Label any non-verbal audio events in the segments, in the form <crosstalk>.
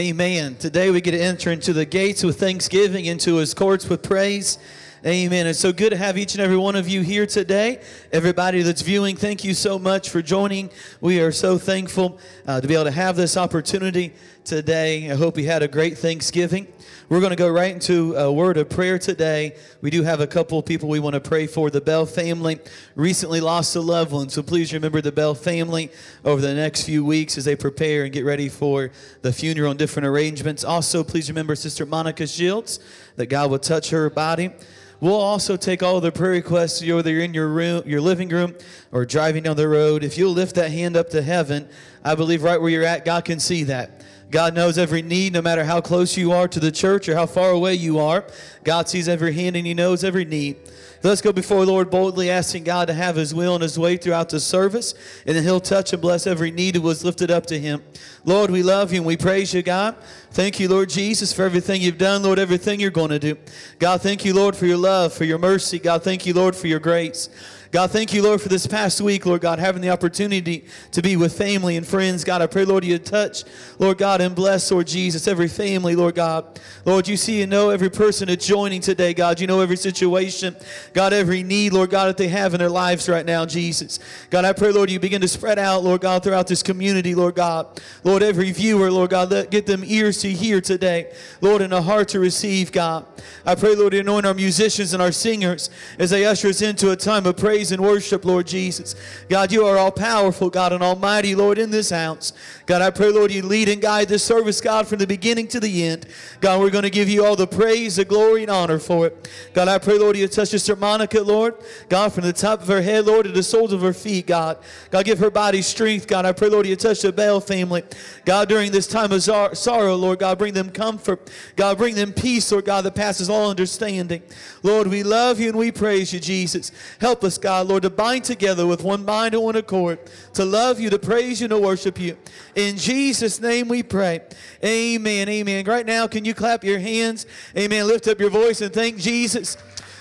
Amen. Today we get to enter into the gates with thanksgiving, into his courts with praise. Amen. It's so good to have each and every one of you here today. Everybody that's viewing, thank you so much for joining. We are so thankful uh, to be able to have this opportunity today. I hope you had a great Thanksgiving. We're going to go right into a word of prayer today. We do have a couple of people we want to pray for. The Bell family recently lost a loved one, so please remember the Bell family over the next few weeks as they prepare and get ready for the funeral and different arrangements. Also, please remember Sister Monica Shields, that God will touch her body. We'll also take all the prayer requests, whether you're in your room, your living room, or driving down the road. If you'll lift that hand up to heaven, I believe right where you're at, God can see that. God knows every need, no matter how close you are to the church or how far away you are. God sees every hand and He knows every need. Let's go before the Lord boldly, asking God to have His will and His way throughout the service, and then He'll touch and bless every need that was lifted up to Him. Lord, we love you and we praise you, God. Thank you, Lord Jesus, for everything you've done, Lord, everything you're going to do. God, thank you, Lord, for your love, for your mercy. God, thank you, Lord, for your grace. God, thank you, Lord, for this past week, Lord God, having the opportunity to be with family and friends. God, I pray, Lord, you touch, Lord God, and bless, Lord Jesus, every family, Lord God. Lord, you see and know every person that's joining today, God. You know every situation, God, every need, Lord God, that they have in their lives right now, Jesus. God, I pray, Lord, you begin to spread out, Lord God, throughout this community, Lord God. Lord, every viewer, Lord God, let, get them ears to hear today, Lord, and a heart to receive, God. I pray, Lord, you anoint our musicians and our singers as they usher us into a time of praise praise and worship, Lord Jesus. God, you are all powerful, God, and almighty, Lord, in this house. God, I pray, Lord, you lead and guide this service, God, from the beginning to the end. God, we're going to give you all the praise, the glory, and honor for it. God, I pray, Lord, you touch Sister Monica, Lord. God, from the top of her head, Lord, to the soles of her feet, God. God, give her body strength, God. I pray, Lord, you touch the Bell family. God, during this time of sorrow, Lord, God, bring them comfort. God, bring them peace, Lord God, that passes all understanding. Lord, we love you and we praise you, Jesus. Help us, God. God, Lord, to bind together with one mind and one accord, to love you, to praise you, to worship you. In Jesus' name we pray. Amen. Amen. Right now, can you clap your hands? Amen. Lift up your voice and thank Jesus.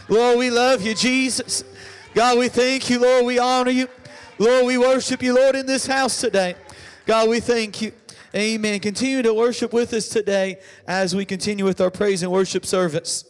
Lord, we love you, Jesus. God, we thank you, Lord. We honor you. Lord, we worship you, Lord, in this house today. God, we thank you. Amen. Continue to worship with us today as we continue with our praise and worship service.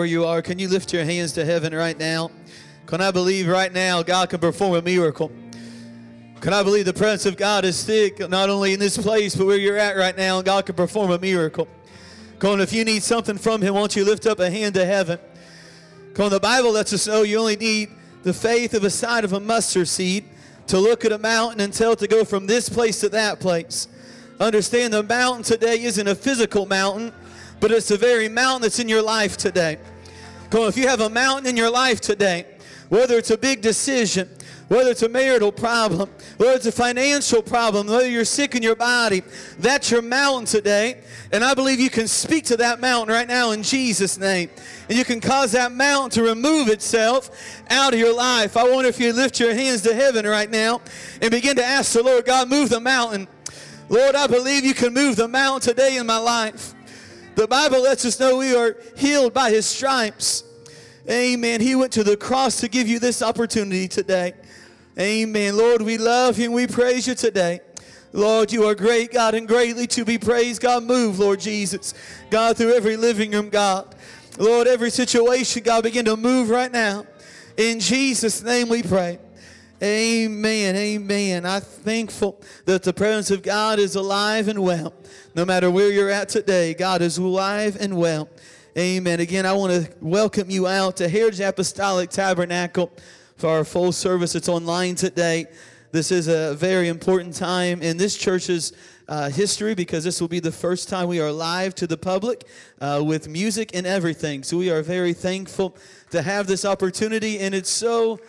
Where you are. Can you lift your hands to heaven right now? Can I believe right now God can perform a miracle? Can I believe the presence of God is thick, not only in this place, but where you're at right now, and God can perform a miracle? Come on, if you need something from Him, won't you lift up a hand to heaven? Come on, the Bible lets us know you only need the faith of a side of a mustard seed to look at a mountain and tell it to go from this place to that place. Understand the mountain today isn't a physical mountain, but it's the very mountain that's in your life today. Come on, if you have a mountain in your life today, whether it's a big decision, whether it's a marital problem, whether it's a financial problem, whether you're sick in your body, that's your mountain today. And I believe you can speak to that mountain right now in Jesus' name. And you can cause that mountain to remove itself out of your life. I wonder if you lift your hands to heaven right now and begin to ask the Lord, God, move the mountain. Lord, I believe you can move the mountain today in my life. The Bible lets us know we are healed by his stripes. Amen. He went to the cross to give you this opportunity today. Amen. Lord, we love you and we praise you today. Lord, you are great, God, and greatly to be praised. God, move, Lord Jesus. God, through every living room, God. Lord, every situation, God, begin to move right now. In Jesus' name we pray. Amen. Amen. I'm thankful that the presence of God is alive and well. No matter where you're at today, God is alive and well. Amen. Again, I want to welcome you out to Heritage Apostolic Tabernacle for our full service. It's online today. This is a very important time in this church's uh, history because this will be the first time we are live to the public uh, with music and everything. So we are very thankful to have this opportunity, and it's so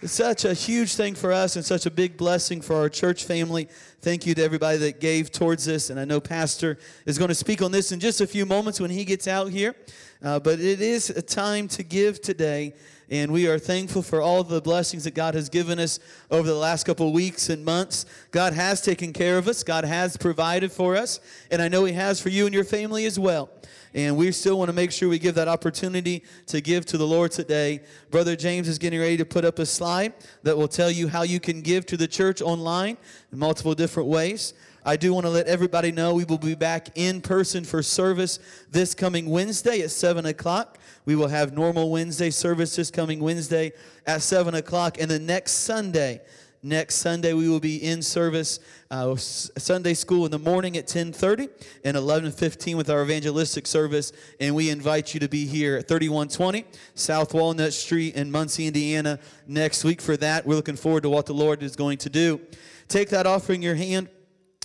it's such a huge thing for us and such a big blessing for our church family. Thank you to everybody that gave towards this. And I know Pastor is going to speak on this in just a few moments when he gets out here. Uh, but it is a time to give today. And we are thankful for all the blessings that God has given us over the last couple of weeks and months. God has taken care of us, God has provided for us. And I know He has for you and your family as well. And we still want to make sure we give that opportunity to give to the Lord today. Brother James is getting ready to put up a slide that will tell you how you can give to the church online in multiple different ways. I do want to let everybody know we will be back in person for service this coming Wednesday at 7 o'clock. We will have normal Wednesday service this coming Wednesday at 7 o'clock. And the next Sunday, next sunday we will be in service uh, sunday school in the morning at 10.30 and 11.15 with our evangelistic service and we invite you to be here at 3120 south walnut street in muncie indiana next week for that we're looking forward to what the lord is going to do take that offering in your hand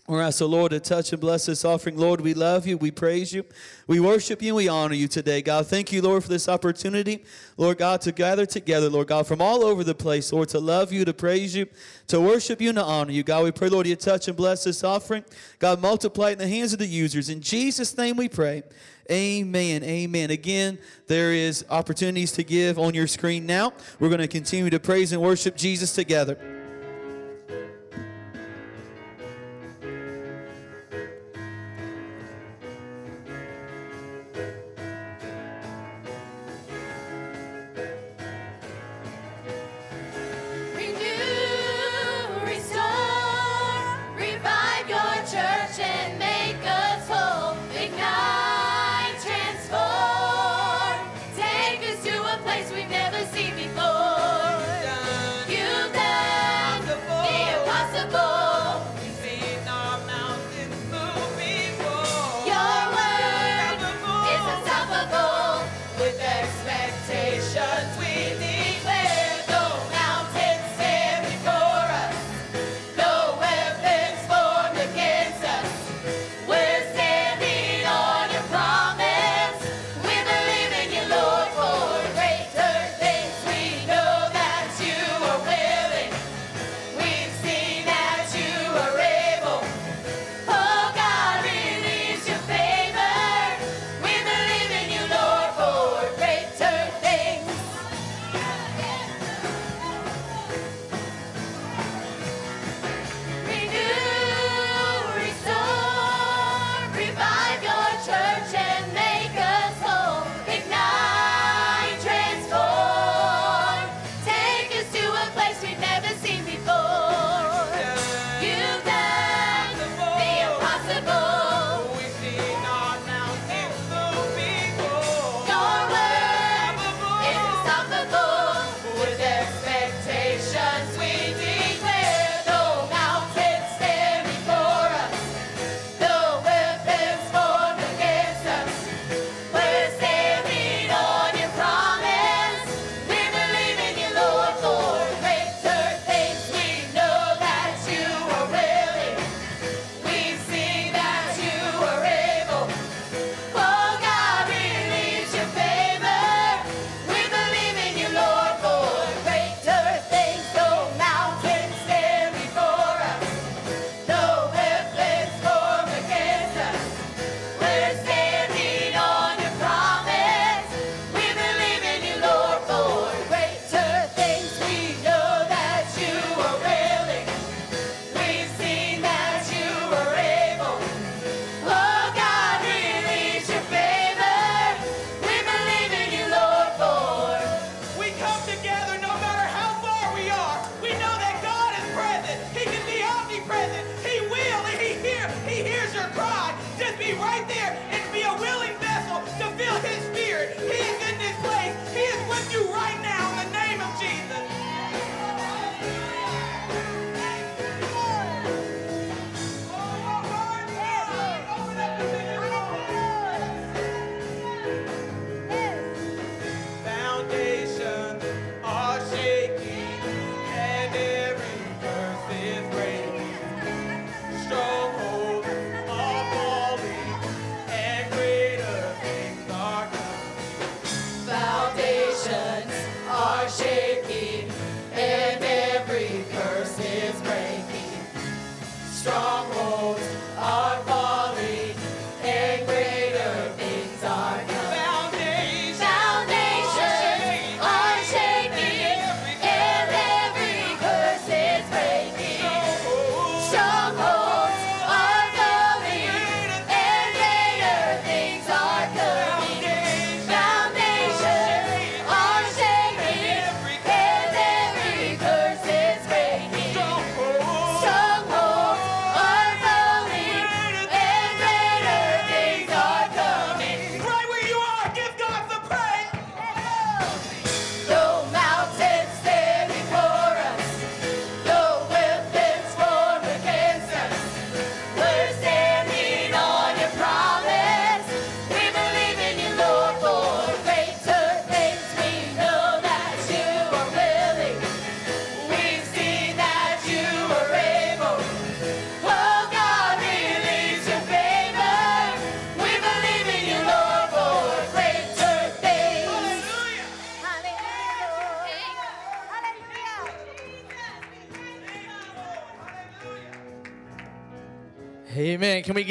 we're asking the Lord to touch and bless this offering. Lord, we love you. We praise you. We worship you and we honor you today, God. Thank you, Lord, for this opportunity, Lord God, to gather together, Lord God, from all over the place, Lord, to love you, to praise you, to worship you, and to honor you. God, we pray, Lord, you touch and bless this offering. God, multiply it in the hands of the users. In Jesus' name we pray. Amen. Amen. Again, there is opportunities to give on your screen now. We're going to continue to praise and worship Jesus together.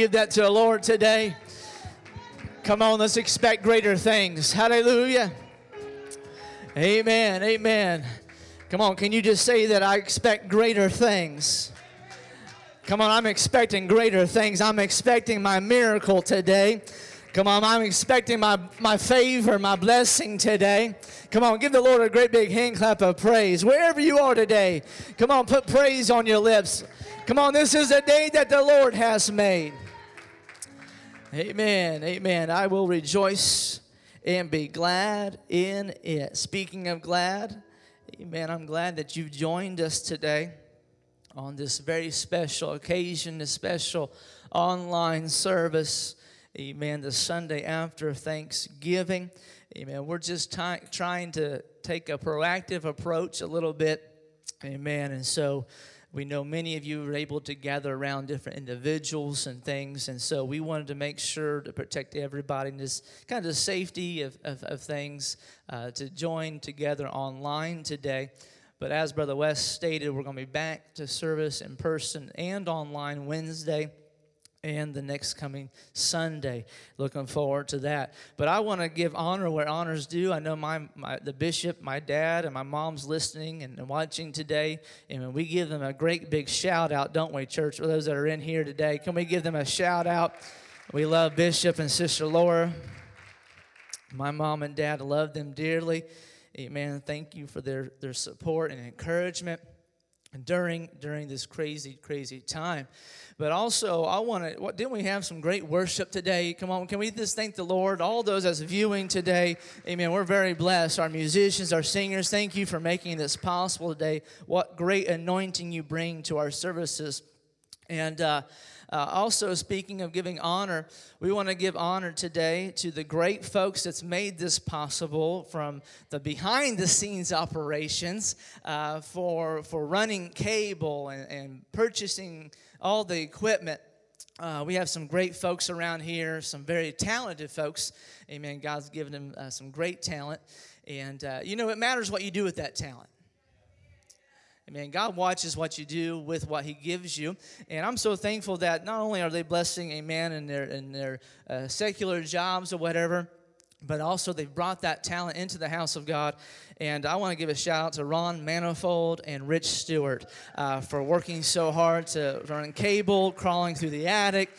Give that to the Lord today? Come on, let's expect greater things. Hallelujah. Amen. Amen. Come on, can you just say that I expect greater things? Come on, I'm expecting greater things. I'm expecting my miracle today. Come on, I'm expecting my, my favor, my blessing today. Come on, give the Lord a great big hand clap of praise. Wherever you are today, come on, put praise on your lips. Come on, this is a day that the Lord has made. Amen, amen. I will rejoice and be glad in it. Speaking of glad, amen, I'm glad that you've joined us today on this very special occasion, this special online service. Amen. The Sunday after Thanksgiving. Amen. We're just trying to take a proactive approach a little bit. Amen. And so we know many of you were able to gather around different individuals and things. And so we wanted to make sure to protect everybody in this kind of the safety of, of, of things uh, to join together online today. But as Brother West stated, we're going to be back to service in person and online Wednesday and the next coming Sunday. Looking forward to that. But I want to give honor where honor's due. I know my, my the bishop, my dad, and my mom's listening and watching today. And we give them a great big shout out, don't we, church? For those that are in here today, can we give them a shout out? We love Bishop and Sister Laura. My mom and dad love them dearly. Amen. Thank you for their, their support and encouragement during during this crazy crazy time. But also i want to what didn't we have some great worship today? Come on can we just thank the lord? All those that's viewing today amen we're very blessed. Our musicians our singers thank you for making this possible today. What great anointing you bring to our services. And uh, uh, also, speaking of giving honor, we want to give honor today to the great folks that's made this possible from the behind the scenes operations uh, for, for running cable and, and purchasing all the equipment. Uh, we have some great folks around here, some very talented folks. Amen. God's given them uh, some great talent. And, uh, you know, it matters what you do with that talent. Amen. God watches what you do with what He gives you, and I'm so thankful that not only are they blessing a man in their in their uh, secular jobs or whatever, but also they've brought that talent into the house of God. And I want to give a shout out to Ron Manifold and Rich Stewart uh, for working so hard to run cable, crawling through the attic.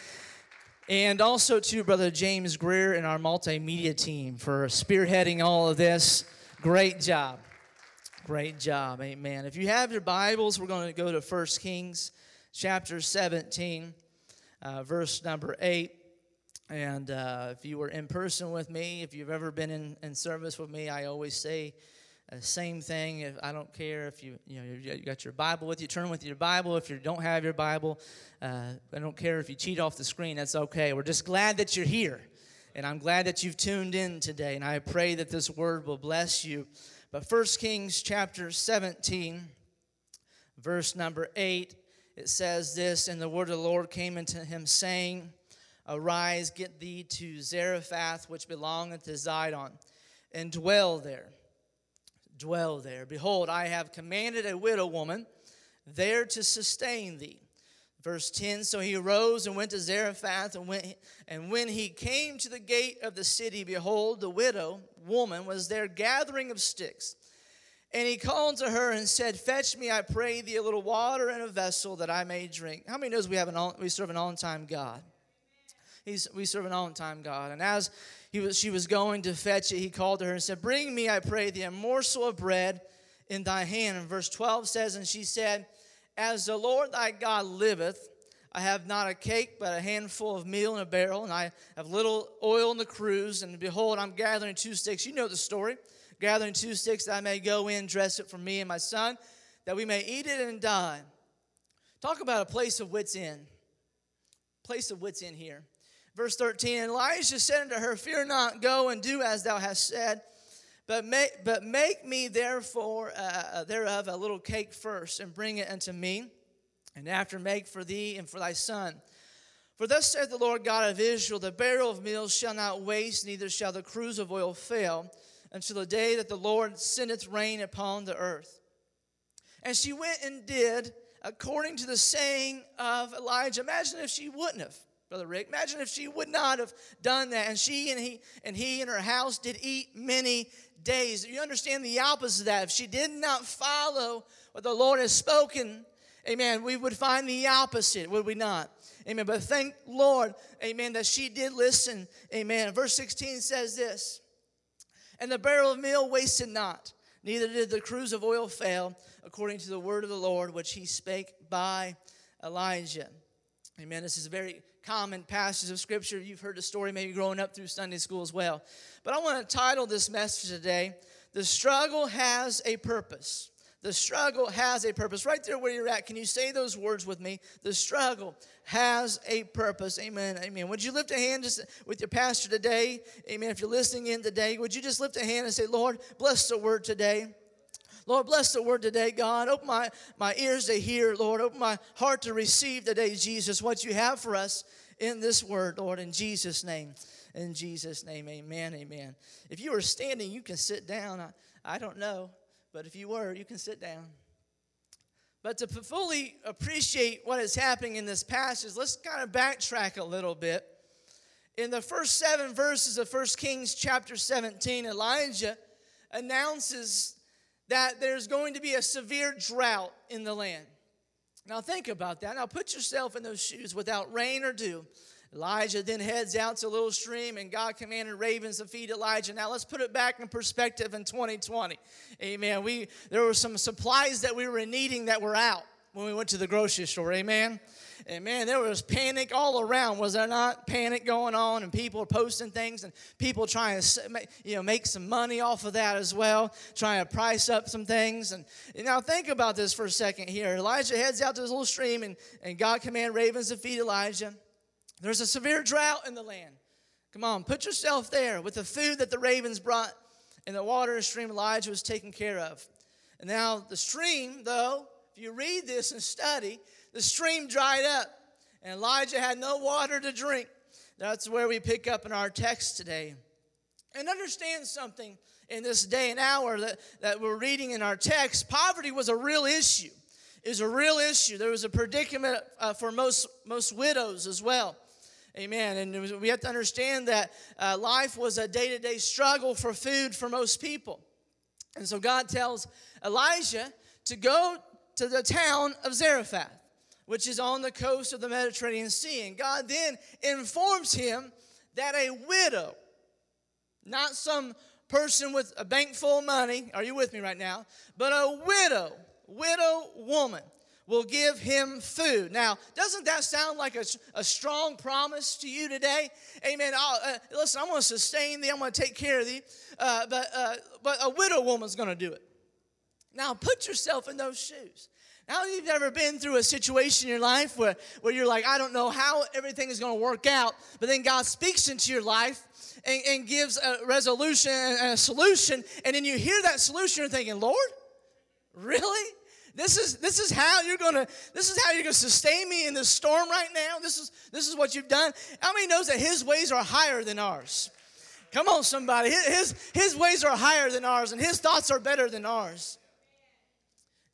And also to Brother James Greer and our multimedia team for spearheading all of this. Great job. Great job. Amen. If you have your Bibles, we're going to go to 1 Kings chapter 17, uh, verse number 8. And uh, if you were in person with me, if you've ever been in, in service with me, I always say the same thing. If, I don't care if you, you, know, you got your Bible with you, turn with your Bible. If you don't have your Bible, uh, I don't care if you cheat off the screen, that's okay. We're just glad that you're here. And I'm glad that you've tuned in today. And I pray that this word will bless you. But 1 Kings chapter 17, verse number 8, it says this And the word of the Lord came unto him, saying, Arise, get thee to Zarephath, which belongeth to Zidon, and dwell there. Dwell there. Behold, I have commanded a widow woman there to sustain thee. Verse 10 So he arose and went to Zarephath, and, went, and when he came to the gate of the city, behold, the widow woman was there gathering of sticks. And he called to her and said, Fetch me, I pray thee, a little water in a vessel that I may drink. How many knows we have an all, we serve an on-time God? He's, we serve an on-time God. And as he was, she was going to fetch it, he called to her and said, Bring me, I pray thee, a morsel of bread in thy hand. And verse 12 says, And she said, As the Lord thy God liveth, I have not a cake, but a handful of meal in a barrel, and I have little oil in the cruse. And behold, I'm gathering two sticks. You know the story gathering two sticks that I may go in, dress it for me and my son, that we may eat it and die. Talk about a place of wits in. Place of wits in here. Verse 13, and Elijah said unto her, Fear not, go and do as thou hast said, but make, but make me therefore uh, uh thereof a little cake first, and bring it unto me, and after make for thee and for thy son. For thus saith the Lord God of Israel, the barrel of meal shall not waste, neither shall the cruse of oil fail until the day that the Lord sendeth rain upon the earth. And she went and did according to the saying of Elijah. Imagine if she wouldn't have. Brother Rick. Imagine if she would not have done that, and she and he and he and her house did eat many days. You understand the opposite of that. If she did not follow what the Lord has spoken, amen, we would find the opposite, would we not? Amen. But thank Lord, amen, that she did listen. Amen. Verse 16 says this And the barrel of meal wasted not, neither did the cruse of oil fail, according to the word of the Lord, which he spake by Elijah. Amen. This is a very common passage of scripture. You've heard the story maybe growing up through Sunday school as well. But I want to title this message today, The Struggle Has a Purpose. The struggle has a purpose. Right there where you're at, can you say those words with me? The struggle has a purpose. Amen. Amen. Would you lift a hand just with your pastor today? Amen. If you're listening in today, would you just lift a hand and say, Lord, bless the word today. Lord, bless the word today, God. Open my, my ears to hear, Lord. Open my heart to receive today, Jesus, what you have for us in this word, Lord, in Jesus' name. In Jesus' name, amen, amen. If you are standing, you can sit down. I, I don't know, but if you were, you can sit down. But to fully appreciate what is happening in this passage, let's kind of backtrack a little bit. In the first seven verses of 1 Kings chapter 17, Elijah announces that there's going to be a severe drought in the land. Now, think about that. Now, put yourself in those shoes without rain or dew. Elijah then heads out to a little stream, and God commanded ravens to feed Elijah. Now, let's put it back in perspective in 2020. Amen. We, there were some supplies that we were needing that were out when we went to the grocery store. Amen. And man, there was panic all around. Was there not panic going on? And people are posting things, and people trying to you know make some money off of that as well, trying to price up some things. And you now think about this for a second here. Elijah heads out to this little stream, and, and God command ravens to feed Elijah. There's a severe drought in the land. Come on, put yourself there with the food that the ravens brought and the water stream Elijah was taken care of. And now the stream, though, if you read this and study, the stream dried up, and Elijah had no water to drink. That's where we pick up in our text today. And understand something in this day and hour that, that we're reading in our text poverty was a real issue. It was a real issue. There was a predicament uh, for most, most widows as well. Amen. And we have to understand that uh, life was a day to day struggle for food for most people. And so God tells Elijah to go to the town of Zarephath which is on the coast of the Mediterranean Sea. And God then informs him that a widow, not some person with a bank full of money, are you with me right now? But a widow, widow woman will give him food. Now, doesn't that sound like a, a strong promise to you today? Amen. Uh, listen, I'm going to sustain thee. I'm going to take care of thee. Uh, but, uh, but a widow woman's going to do it. Now, put yourself in those shoes. Now, you've ever been through a situation in your life where, where you're like, I don't know how everything is going to work out, but then God speaks into your life and, and gives a resolution and a solution, and then you hear that solution, you're thinking, Lord, really? This is this is how you're gonna this is how you're gonna sustain me in this storm right now. This is this is what you've done. How many knows that His ways are higher than ours? Come on, somebody. His His ways are higher than ours, and His thoughts are better than ours.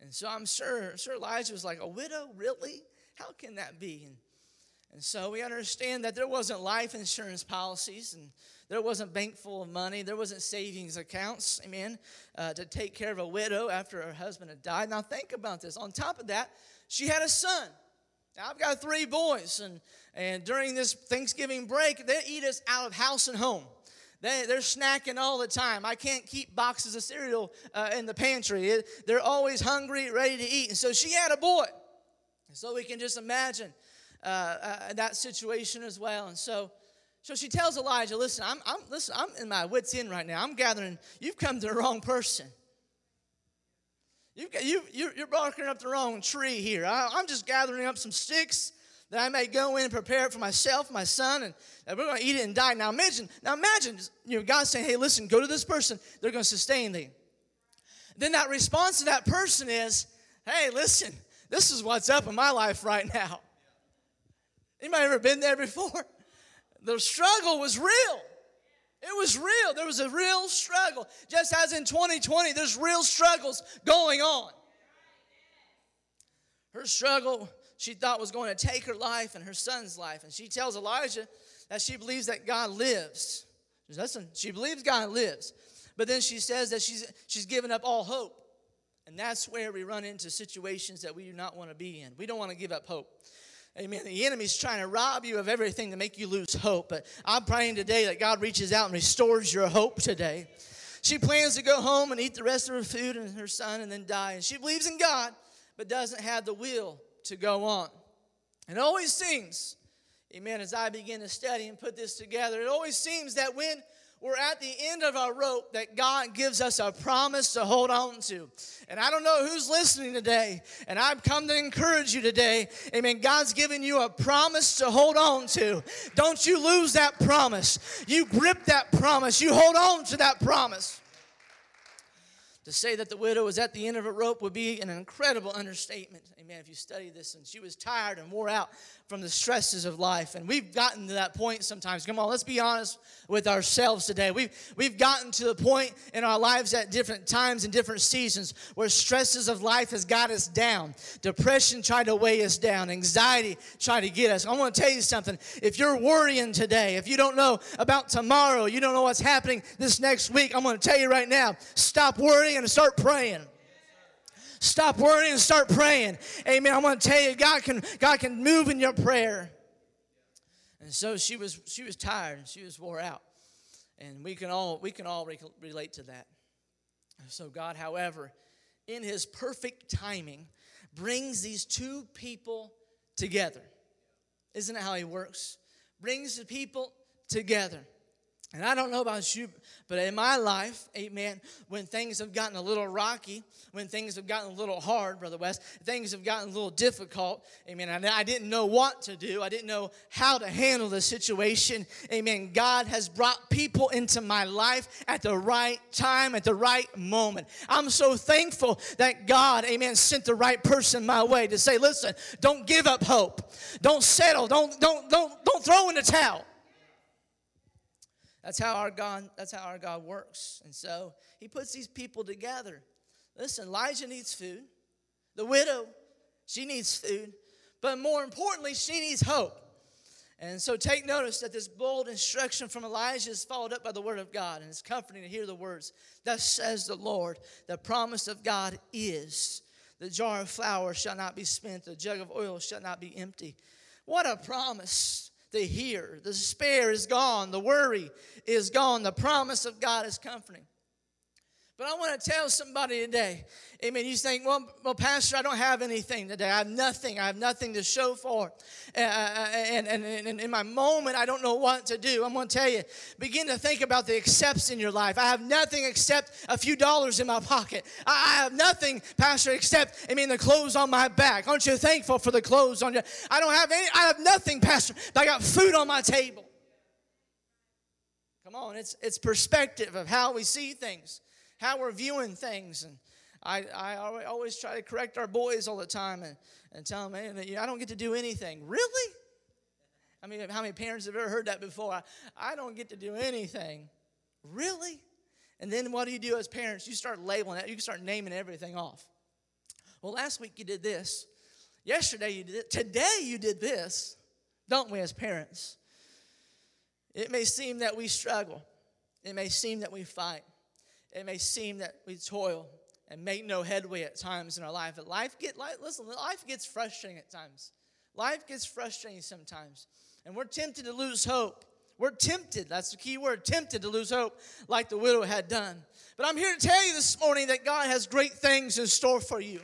And so I'm sure, sure Elijah was like, a widow? Really? How can that be? And, and so we understand that there wasn't life insurance policies and there wasn't bank full of money. There wasn't savings accounts, amen, uh, to take care of a widow after her husband had died. Now think about this. On top of that, she had a son. Now I've got three boys, and, and during this Thanksgiving break, they eat us out of house and home. They, they're snacking all the time. I can't keep boxes of cereal uh, in the pantry. It, they're always hungry, ready to eat. And so she had a boy. So we can just imagine uh, uh, that situation as well. And so, so she tells Elijah, "Listen, I'm, I'm listen. I'm in my wits end right now. I'm gathering. You've come to the wrong person. You've you, you're, you're barking up the wrong tree here. I, I'm just gathering up some sticks that I may go in and prepare it for myself, my son, and we're going to eat it and die. Now imagine, now imagine, you know, God saying, "Hey, listen, go to this person. They're going to sustain thee." Then that response to that person is, "Hey, listen, this is what's up in my life right now." Anybody ever been there before? <laughs> The struggle was real. It was real. There was a real struggle. Just as in 2020, there's real struggles going on. Her struggle, she thought was going to take her life and her son's life. And she tells Elijah that she believes that God lives. Listen, she believes God lives. But then she says that she's, she's given up all hope. And that's where we run into situations that we do not want to be in. We don't want to give up hope. Amen. The enemy's trying to rob you of everything to make you lose hope. But I'm praying today that God reaches out and restores your hope today. She plans to go home and eat the rest of her food and her son and then die. And she believes in God, but doesn't have the will to go on. And it always seems, amen, as I begin to study and put this together, it always seems that when we're at the end of our rope that God gives us a promise to hold on to. And I don't know who's listening today, and I've come to encourage you today. Amen. God's given you a promise to hold on to. Don't you lose that promise. You grip that promise, you hold on to that promise. To say that the widow was at the end of a rope would be an incredible understatement. Amen. If you study this, and she was tired and wore out from the stresses of life. And we've gotten to that point sometimes. Come on, let's be honest with ourselves today. We've, we've gotten to the point in our lives at different times and different seasons where stresses of life has got us down. Depression tried to weigh us down. Anxiety tried to get us. I want to tell you something. If you're worrying today, if you don't know about tomorrow, you don't know what's happening this next week, I'm going to tell you right now, stop worrying and start praying. Stop worrying and start praying. Amen. I want to tell you, God can, God can move in your prayer. And so she was, she was tired and she was wore out. And we can all, we can all re- relate to that. So God, however, in his perfect timing, brings these two people together. Isn't that how he works? Brings the people together. And I don't know about you, but in my life, amen, when things have gotten a little rocky, when things have gotten a little hard, Brother West, things have gotten a little difficult, amen, and I didn't know what to do, I didn't know how to handle the situation, amen. God has brought people into my life at the right time, at the right moment. I'm so thankful that God, amen, sent the right person my way to say, listen, don't give up hope. Don't settle. Don't, don't, don't, don't throw in the towel. That's how our God, that's how our God works. And so he puts these people together. Listen, Elijah needs food. The widow, she needs food. But more importantly, she needs hope. And so take notice that this bold instruction from Elijah is followed up by the word of God. And it's comforting to hear the words, Thus says the Lord, the promise of God is the jar of flour shall not be spent, the jug of oil shall not be empty. What a promise the hear. The despair is gone. The worry is gone. The promise of God is comforting. But I want to tell somebody today, amen. You think, well, well, Pastor, I don't have anything today. I have nothing. I have nothing to show for. Uh, and, and, and, in my moment, I don't know what to do. I'm going to tell you, begin to think about the accepts in your life. I have nothing except a few dollars in my pocket. I, have nothing, Pastor, except, I mean, the clothes on my back. Aren't you thankful for the clothes on your I don't have any, I have nothing, Pastor, I got food on my table. Come on, it's, it's perspective of how we see things how we're viewing things. And I, I always try to correct our boys all the time and, and tell them, hey, I don't get to do anything. Really? I mean, how many parents have ever heard that before? I, I don't get to do anything. Really? And then what do you do as parents? You start labeling it, you start naming everything off. Well, last week you did this. Yesterday you did it. Today you did this. Don't we as parents? It may seem that we struggle. It may seem that we fight. It may seem that we toil and make no headway at times in our life. But life get life, listen, life gets frustrating at times. Life gets frustrating sometimes. And we're tempted to lose hope. We're tempted, that's the key word, tempted to lose hope like the widow had done. But I'm here to tell you this morning that God has great things in store for you.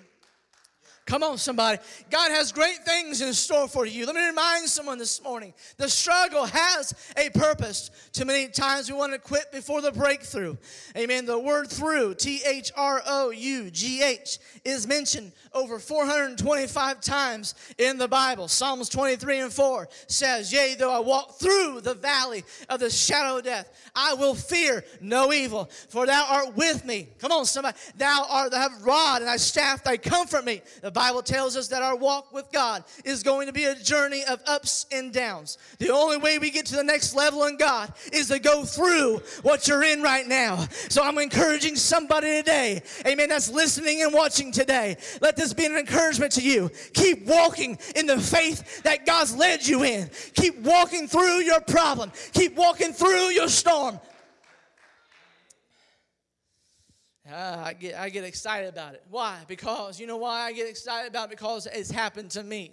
Come on, somebody. God has great things in store for you. Let me remind someone this morning the struggle has a purpose. Too many times we want to quit before the breakthrough. Amen. The word through, T H R O U G H, is mentioned over 425 times in the Bible. Psalms 23 and 4 says, Yea, though I walk through the valley of the shadow of death, I will fear no evil, for thou art with me. Come on, somebody. Thou art thy rod and thy staff, they comfort me. The Bible tells us that our walk with God is going to be a journey of ups and downs. The only way we get to the next level in God is to go through what you're in right now. So I'm encouraging somebody today, amen, that's listening and watching today. Let this be an encouragement to you. Keep walking in the faith that God's led you in. Keep walking through your problem. Keep walking through your storm. Ah, I get I get excited about it. Why? Because you know why I get excited about it? Because it's happened to me.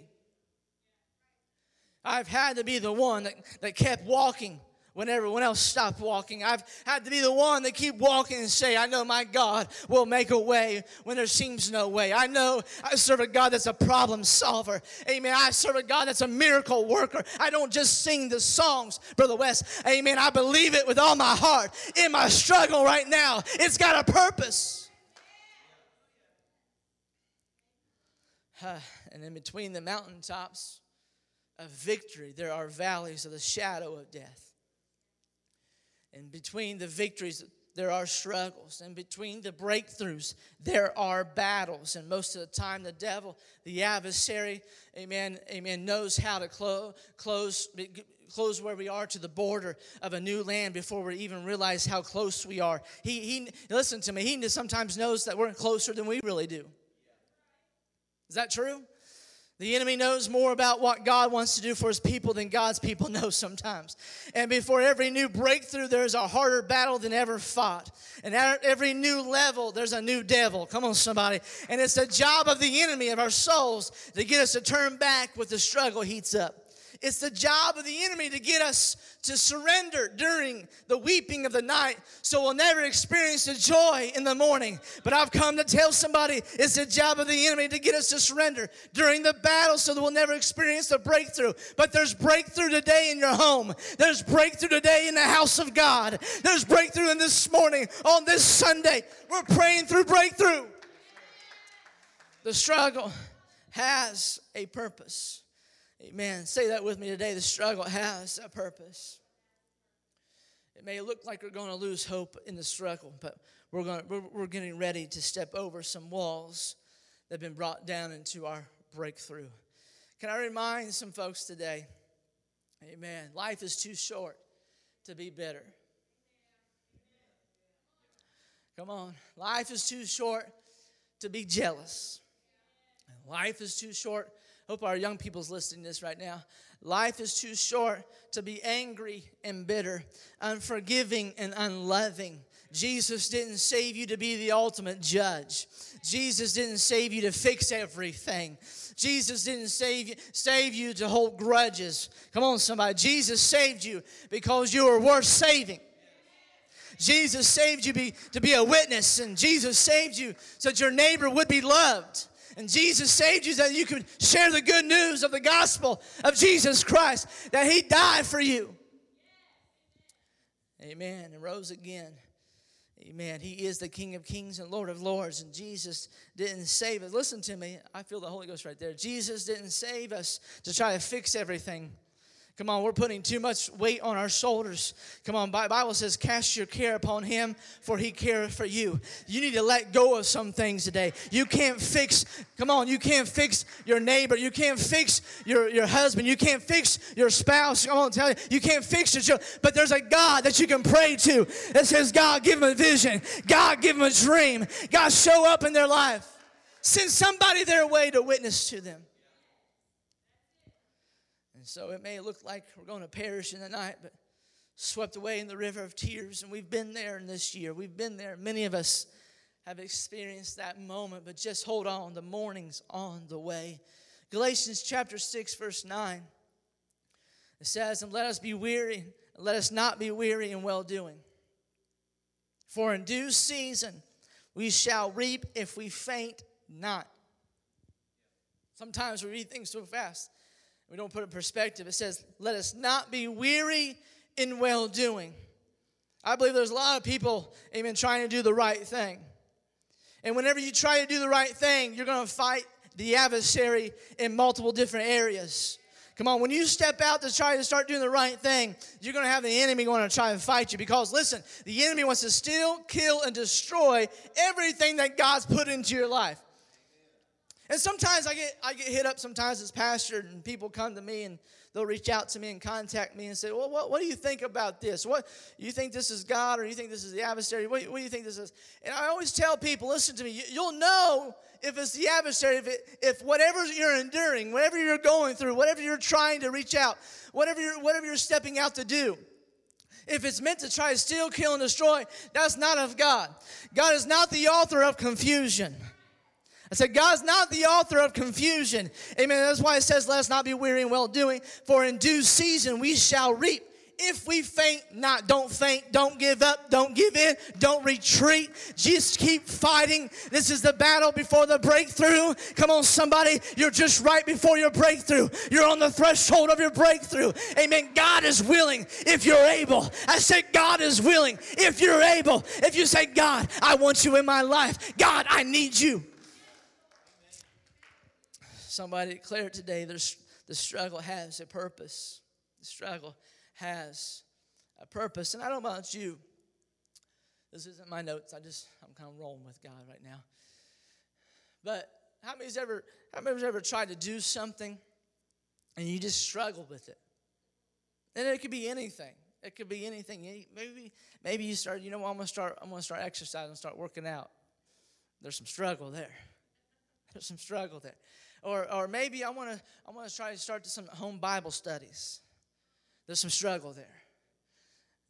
I've had to be the one that, that kept walking when everyone else stopped walking. I've had to be the one that keep walking and say, I know my God will make a way when there seems no way. I know I serve a God that's a problem solver. Amen. I serve a God that's a miracle worker. I don't just sing the songs, Brother West. Amen. I believe it with all my heart. In my struggle right now, it's got a purpose. and in between the mountaintops of victory, there are valleys of the shadow of death. And between the victories, there are struggles. And between the breakthroughs, there are battles. And most of the time, the devil, the adversary, amen, amen, knows how to close, close, close where we are to the border of a new land before we even realize how close we are. He, he listen to me, he sometimes knows that we're closer than we really do. Is that true? The enemy knows more about what God wants to do for his people than God's people <laughs> know sometimes. And before every new breakthrough, there's a harder battle than ever fought. And at every new level, there's a new devil. Come on, somebody. And it's the job of the enemy of our souls to get us to turn back with the struggle heats up. It's the job of the enemy to get us to surrender during the weeping of the night so we'll never experience the joy in the morning. But I've come to tell somebody it's the job of the enemy to get us to surrender during the battle so that we'll never experience the breakthrough. But there's breakthrough today in your home, there's breakthrough today in the house of God, there's breakthrough in this morning on this Sunday. We're praying through breakthrough. The struggle has a purpose. Amen. Say that with me today. The struggle has a purpose. It may look like we're going to lose hope in the struggle, but we're, going, we're, we're getting ready to step over some walls that have been brought down into our breakthrough. Can I remind some folks today? Amen. Life is too short to be bitter. Come on. Life is too short to be jealous. Life is too short hope our young people's listening this right now. Life is too short to be angry and bitter, unforgiving and unloving. Jesus didn't save you to be the ultimate judge. Jesus didn't save you to fix everything. Jesus didn't save you, save you to hold grudges. Come on, somebody. Jesus saved you because you were worth saving. Jesus saved you be, to be a witness, and Jesus saved you so that your neighbor would be loved. And Jesus saved you so that you could share the good news of the gospel of Jesus Christ, that He died for you. Amen. And rose again. Amen. He is the King of Kings and Lord of Lords, and Jesus didn't save us. Listen to me. I feel the Holy Ghost right there. Jesus didn't save us to try to fix everything. Come on, we're putting too much weight on our shoulders. Come on, Bible says, cast your care upon him, for he careth for you. You need to let go of some things today. You can't fix, come on, you can't fix your neighbor. You can't fix your, your husband. You can't fix your spouse. Come on, tell you, you can't fix your children. But there's a God that you can pray to that says, God, give them a vision. God, give them a dream. God, show up in their life. Send somebody their way to witness to them. And so it may look like we're going to perish in the night, but swept away in the river of tears. And we've been there in this year. We've been there. Many of us have experienced that moment, but just hold on. The morning's on the way. Galatians chapter 6, verse 9. It says, And let us be weary, let us not be weary in well doing. For in due season we shall reap if we faint not. Sometimes we read things so fast we don't put it in perspective. It says, Let us not be weary in well doing. I believe there's a lot of people, amen, trying to do the right thing. And whenever you try to do the right thing, you're going to fight the adversary in multiple different areas. Come on, when you step out to try to start doing the right thing, you're going to have the enemy going to try and fight you because listen, the enemy wants to steal, kill, and destroy everything that God's put into your life. And sometimes I get I get hit up sometimes as pastor, and people come to me and they'll reach out to me and contact me and say, "Well, what, what do you think about this? What you think this is God, or you think this is the adversary? What, what do you think this is?" And I always tell people, "Listen to me. You, you'll know if it's the adversary, if it, if whatever you're enduring, whatever you're going through, whatever you're trying to reach out, whatever you're whatever you're stepping out to do." If it's meant to try to steal, kill, and destroy, that's not of God. God is not the author of confusion. I said, God's not the author of confusion. Amen. That's why it says, Let us not be weary in well doing, for in due season we shall reap. If we faint not, don't faint, don't give up, don't give in, don't retreat. Just keep fighting. This is the battle before the breakthrough. Come on, somebody, you're just right before your breakthrough. You're on the threshold of your breakthrough. Amen. God is willing if you're able. I said, God is willing if you're able. If you say, God, I want you in my life, God, I need you. Somebody declare today there's, the struggle has a purpose. The struggle has a purpose. And I don't know about you. This isn't my notes. I just I'm kind of rolling with God right now. But how many's ever how many's ever tried to do something and you just struggle with it? And it could be anything. It could be anything. Maybe maybe you start, you know, I'm gonna start I'm gonna start exercising, start working out. There's some struggle there. There's some struggle there. Or, or maybe I want to I want to try to start some home Bible studies. There's some struggle there.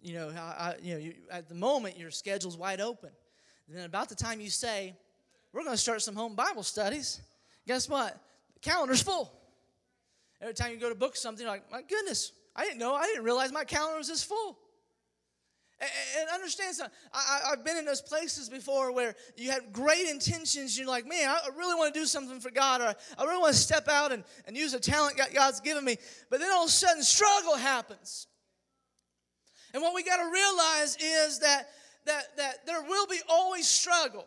You know, I, you know, you, at the moment your schedule's wide open. And then about the time you say, "We're going to start some home Bible studies," guess what? The calendar's full. Every time you go to book something, you're like, "My goodness, I didn't know. I didn't realize my calendar was this full." And understand something. I, have been in those places before where you had great intentions. You're like, man, I really want to do something for God, or I really want to step out and, and use a talent God's given me. But then all of a sudden, struggle happens. And what we got to realize is that, that, that there will be always struggle.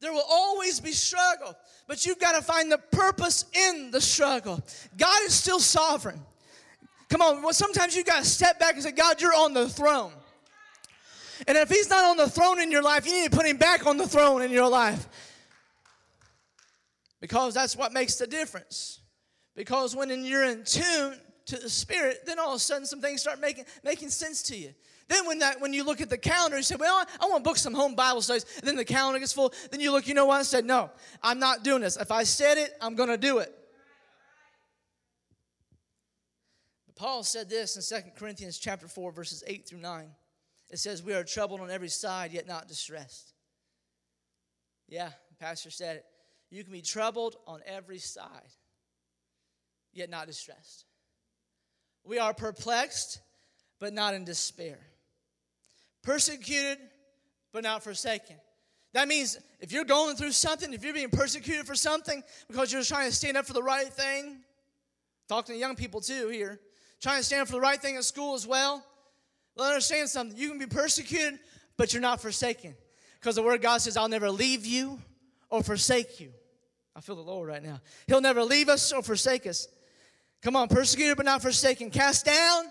There will always be struggle. But you've got to find the purpose in the struggle. God is still sovereign. Come on, well, sometimes you've got to step back and say, God, you're on the throne. And if he's not on the throne in your life, you need to put him back on the throne in your life. Because that's what makes the difference. Because when you're in tune to the Spirit, then all of a sudden some things start making, making sense to you. Then when that when you look at the calendar, you say, Well, I, want to book some home Bible studies. And then the calendar gets full. Then you look, you know what? I said, No, I'm not doing this. If I said it, I'm gonna do it. But Paul said this in 2 Corinthians chapter 4, verses 8 through 9. It says, We are troubled on every side, yet not distressed. Yeah, Pastor said it. You can be troubled on every side, yet not distressed. We are perplexed, but not in despair. Persecuted, but not forsaken. That means if you're going through something, if you're being persecuted for something because you're trying to stand up for the right thing, talking to young people too here, trying to stand up for the right thing at school as well, let understand something. You can be persecuted, but you're not forsaken. Because the word God says, I'll never leave you or forsake you. I feel the Lord right now. He'll never leave us or forsake us. Come on, persecuted but not forsaken, cast down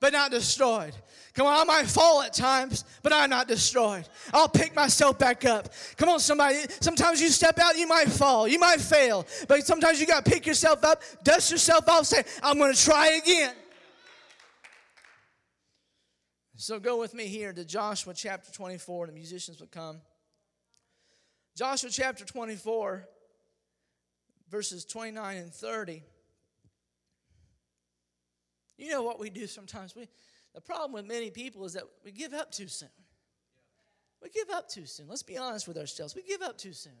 but not destroyed. Come on, I might fall at times, but I'm not destroyed. I'll pick myself back up. Come on, somebody. Sometimes you step out, you might fall, you might fail, but sometimes you got to pick yourself up, dust yourself off, say, I'm going to try again. So go with me here to Joshua chapter 24. The musicians would come. Joshua chapter 24, verses 29 and 30. You know what we do sometimes? We, the problem with many people is that we give up too soon. We give up too soon. Let's be honest with ourselves. We give up too soon.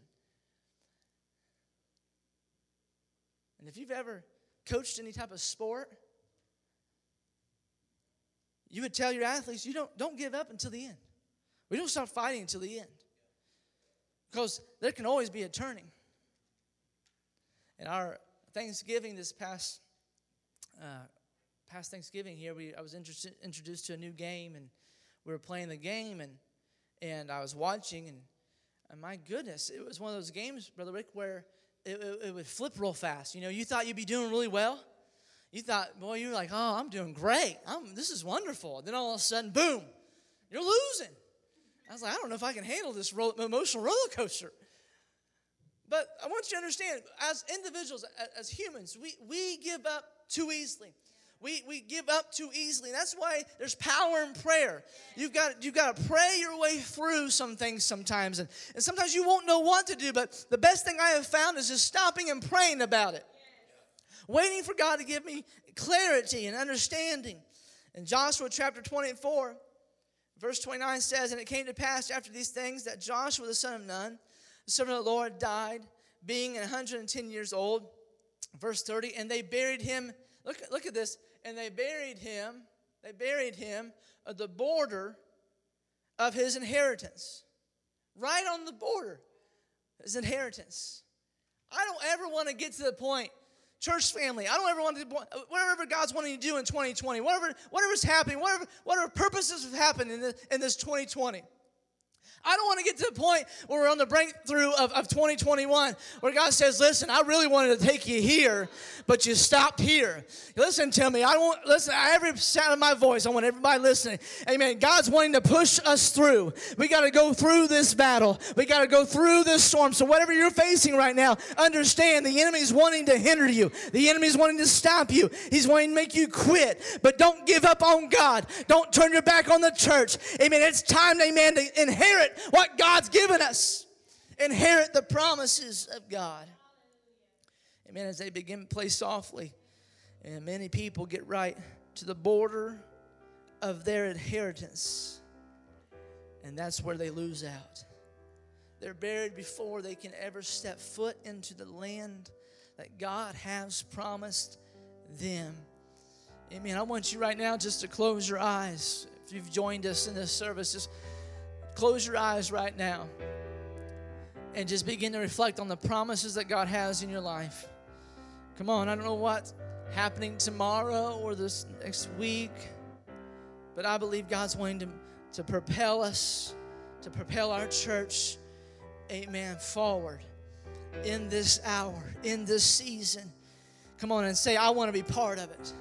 And if you've ever coached any type of sport, you would tell your athletes, you don't, don't give up until the end. We don't stop fighting until the end. Because there can always be a turning. In our Thanksgiving this past uh, past Thanksgiving here, we I was introduced to a new game and we were playing the game and and I was watching and, and my goodness, it was one of those games, Brother Rick, where it, it, it would flip real fast. You know, you thought you'd be doing really well, you thought, boy, you were like, oh, I'm doing great. I'm, this is wonderful. Then all of a sudden, boom, you're losing. I was like, I don't know if I can handle this ro- emotional roller coaster. But I want you to understand, as individuals, a- as humans, we, we give up too easily. We, we give up too easily. and That's why there's power in prayer. You've got, you've got to pray your way through some things sometimes. And, and sometimes you won't know what to do, but the best thing I have found is just stopping and praying about it. Waiting for God to give me clarity and understanding. In Joshua chapter 24, verse 29 says, And it came to pass after these things that Joshua the son of Nun, the servant of the Lord, died, being 110 years old. Verse 30, and they buried him. Look, look at this. And they buried him, they buried him at the border of his inheritance. Right on the border, of his inheritance. I don't ever want to get to the point, church family, I don't ever want to, do whatever God's wanting to do in 2020, whatever, whatever's happening, whatever, whatever purposes have happened in this, in this 2020. I don't want to get to the point where we're on the breakthrough of, of 2021 where God says, Listen, I really wanted to take you here, but you stopped here. Listen to me. I want, listen, every sound of my voice, I want everybody listening. Amen. God's wanting to push us through. We got to go through this battle, we got to go through this storm. So, whatever you're facing right now, understand the enemy's wanting to hinder you, the enemy's wanting to stop you, he's wanting to make you quit. But don't give up on God, don't turn your back on the church. Amen. It's time, amen, to inherit what God's given us. Inherit the promises of God. Amen. As they begin to play softly, and many people get right to the border of their inheritance, and that's where they lose out. They're buried before they can ever step foot into the land that God has promised them. Amen. I want you right now just to close your eyes. If you've joined us in this service, just close your eyes right now and just begin to reflect on the promises that God has in your life. Come on, I don't know what's happening tomorrow or this next week, but I believe God's wanting to, to propel us, to propel our church, amen, forward in this hour, in this season. Come on and say, I want to be part of it.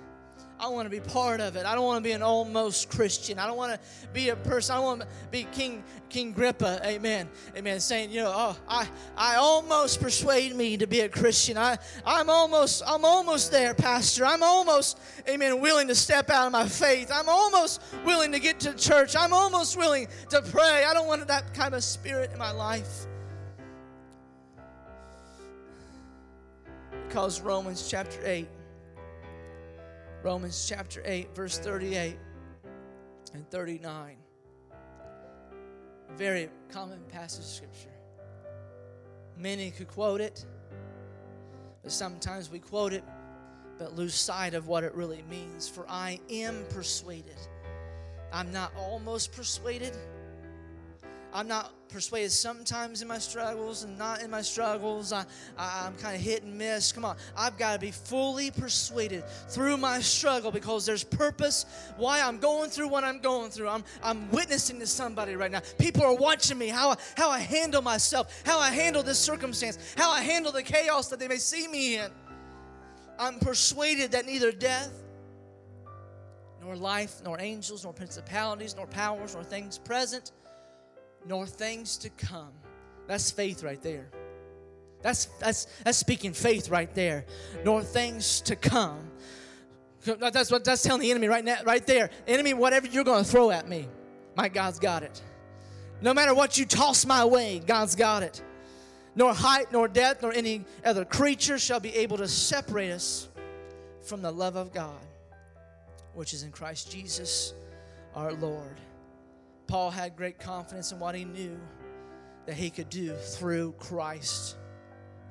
I want to be part of it. I don't want to be an almost Christian. I don't want to be a person. I want to be King King Agrippa. Amen. Amen. Saying, you know, oh, I I almost persuade me to be a Christian. I I'm almost I'm almost there, Pastor. I'm almost, Amen, willing to step out of my faith. I'm almost willing to get to church. I'm almost willing to pray. I don't want that kind of spirit in my life. Because Romans chapter 8 Romans chapter 8, verse 38 and 39. Very common passage of scripture. Many could quote it, but sometimes we quote it but lose sight of what it really means. For I am persuaded. I'm not almost persuaded. I'm not persuaded sometimes in my struggles and not in my struggles. I, I, am kind of hit and miss. Come on. I've got to be fully persuaded through my struggle because there's purpose why I'm going through what I'm going through. I'm, I'm witnessing to somebody right now. People are watching me, how, how I handle myself, how I handle this circumstance, how I handle the chaos that they may see me in. I'm persuaded that neither death, nor life, nor angels, nor principalities, nor powers, nor things present, nor things to come. That's faith right there. That's, that's, that's speaking faith right there. Nor things to come. That's what that's telling the enemy right now, right there. Enemy, whatever you're going to throw at me, my God's got it. No matter what you toss my way, God's got it. Nor height, nor depth, nor any other creature shall be able to separate us from the love of God, which is in Christ Jesus our Lord. Paul had great confidence in what he knew that he could do through Christ.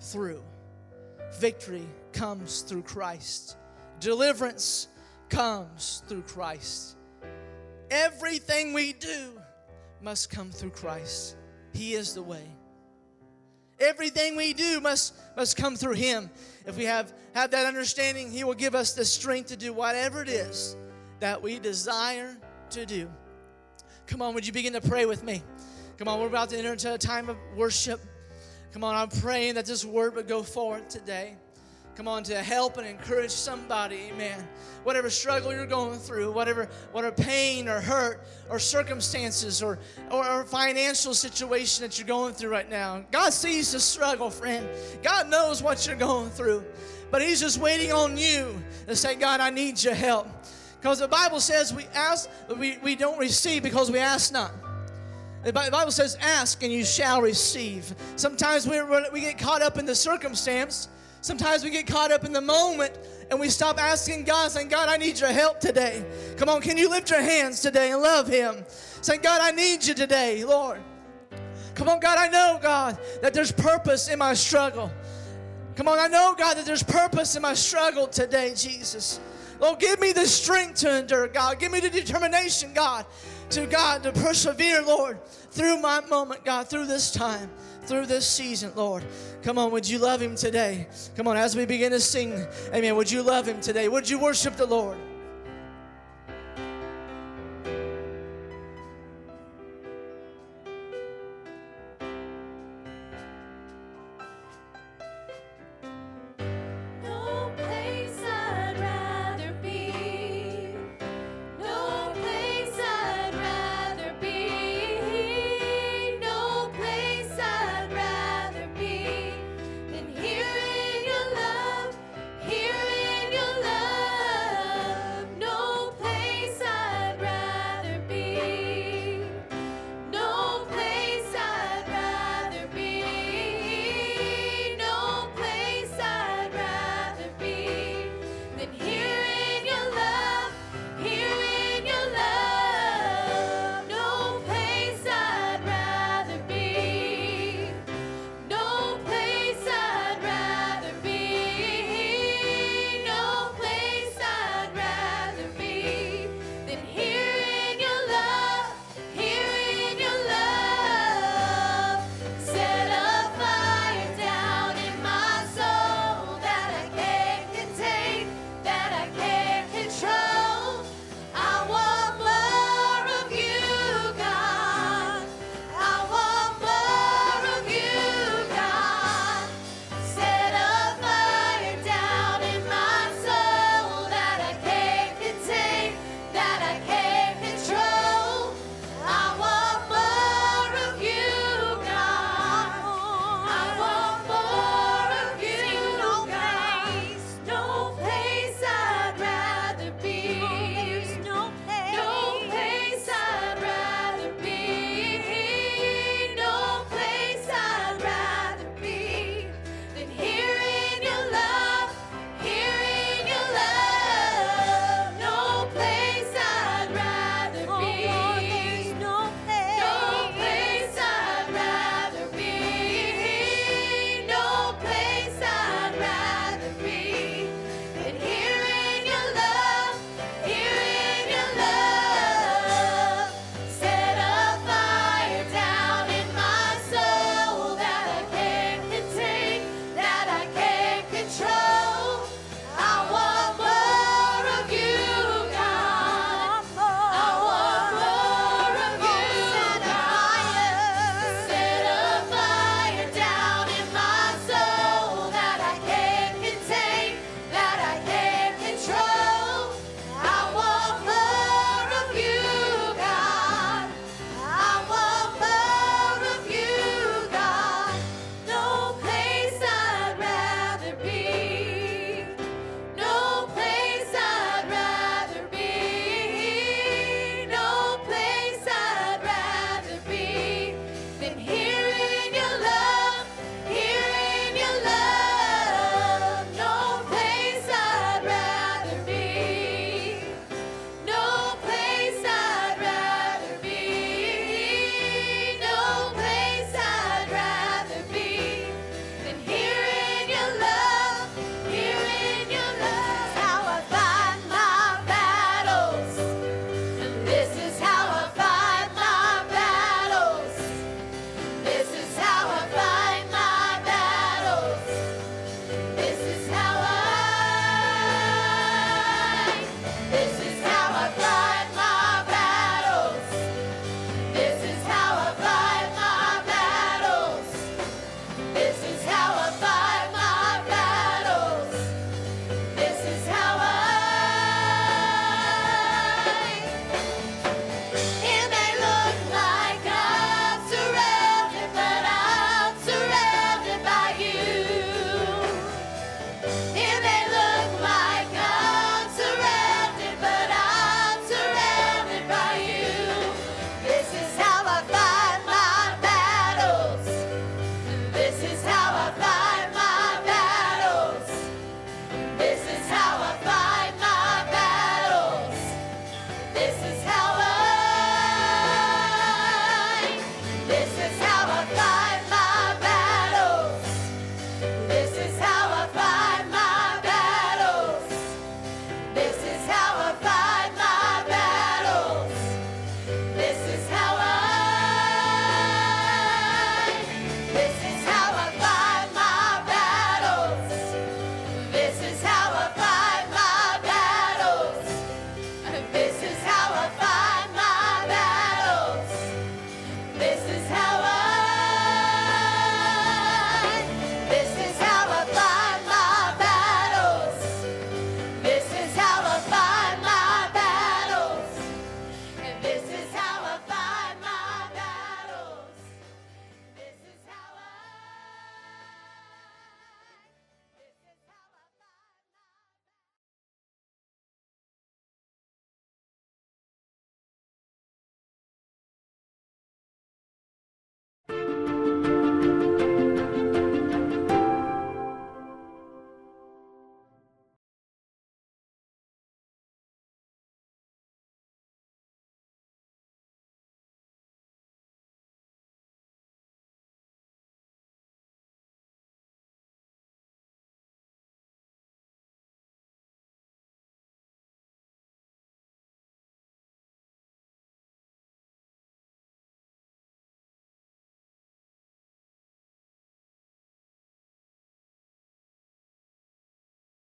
Through. Victory comes through Christ, deliverance comes through Christ. Everything we do must come through Christ. He is the way. Everything we do must, must come through Him. If we have, have that understanding, He will give us the strength to do whatever it is that we desire to do. Come on, would you begin to pray with me? Come on, we're about to enter into a time of worship. Come on, I'm praying that this word would go forward today. come on, to help and encourage somebody, amen. Whatever struggle you're going through, whatever, whatever pain or hurt or circumstances or, or, or financial situation that you're going through right now. God sees the struggle, friend. God knows what you're going through. But He's just waiting on you to say, God, I need your help. Because the Bible says we ask, we, we don't receive because we ask not. The Bible says, ask and you shall receive. Sometimes we, we get caught up in the circumstance. Sometimes we get caught up in the moment and we stop asking God, saying, God, I need your help today. Come on, can you lift your hands today and love Him? Saying, God, I need you today, Lord. Come on, God, I know, God, that there's purpose in my struggle. Come on, I know, God, that there's purpose in my struggle today, Jesus. Lord, give me the strength to endure, God. Give me the determination, God, to God, to persevere, Lord, through my moment, God, through this time, through this season, Lord. Come on, would you love Him today? Come on, as we begin to sing, amen, would you love Him today? Would you worship the Lord?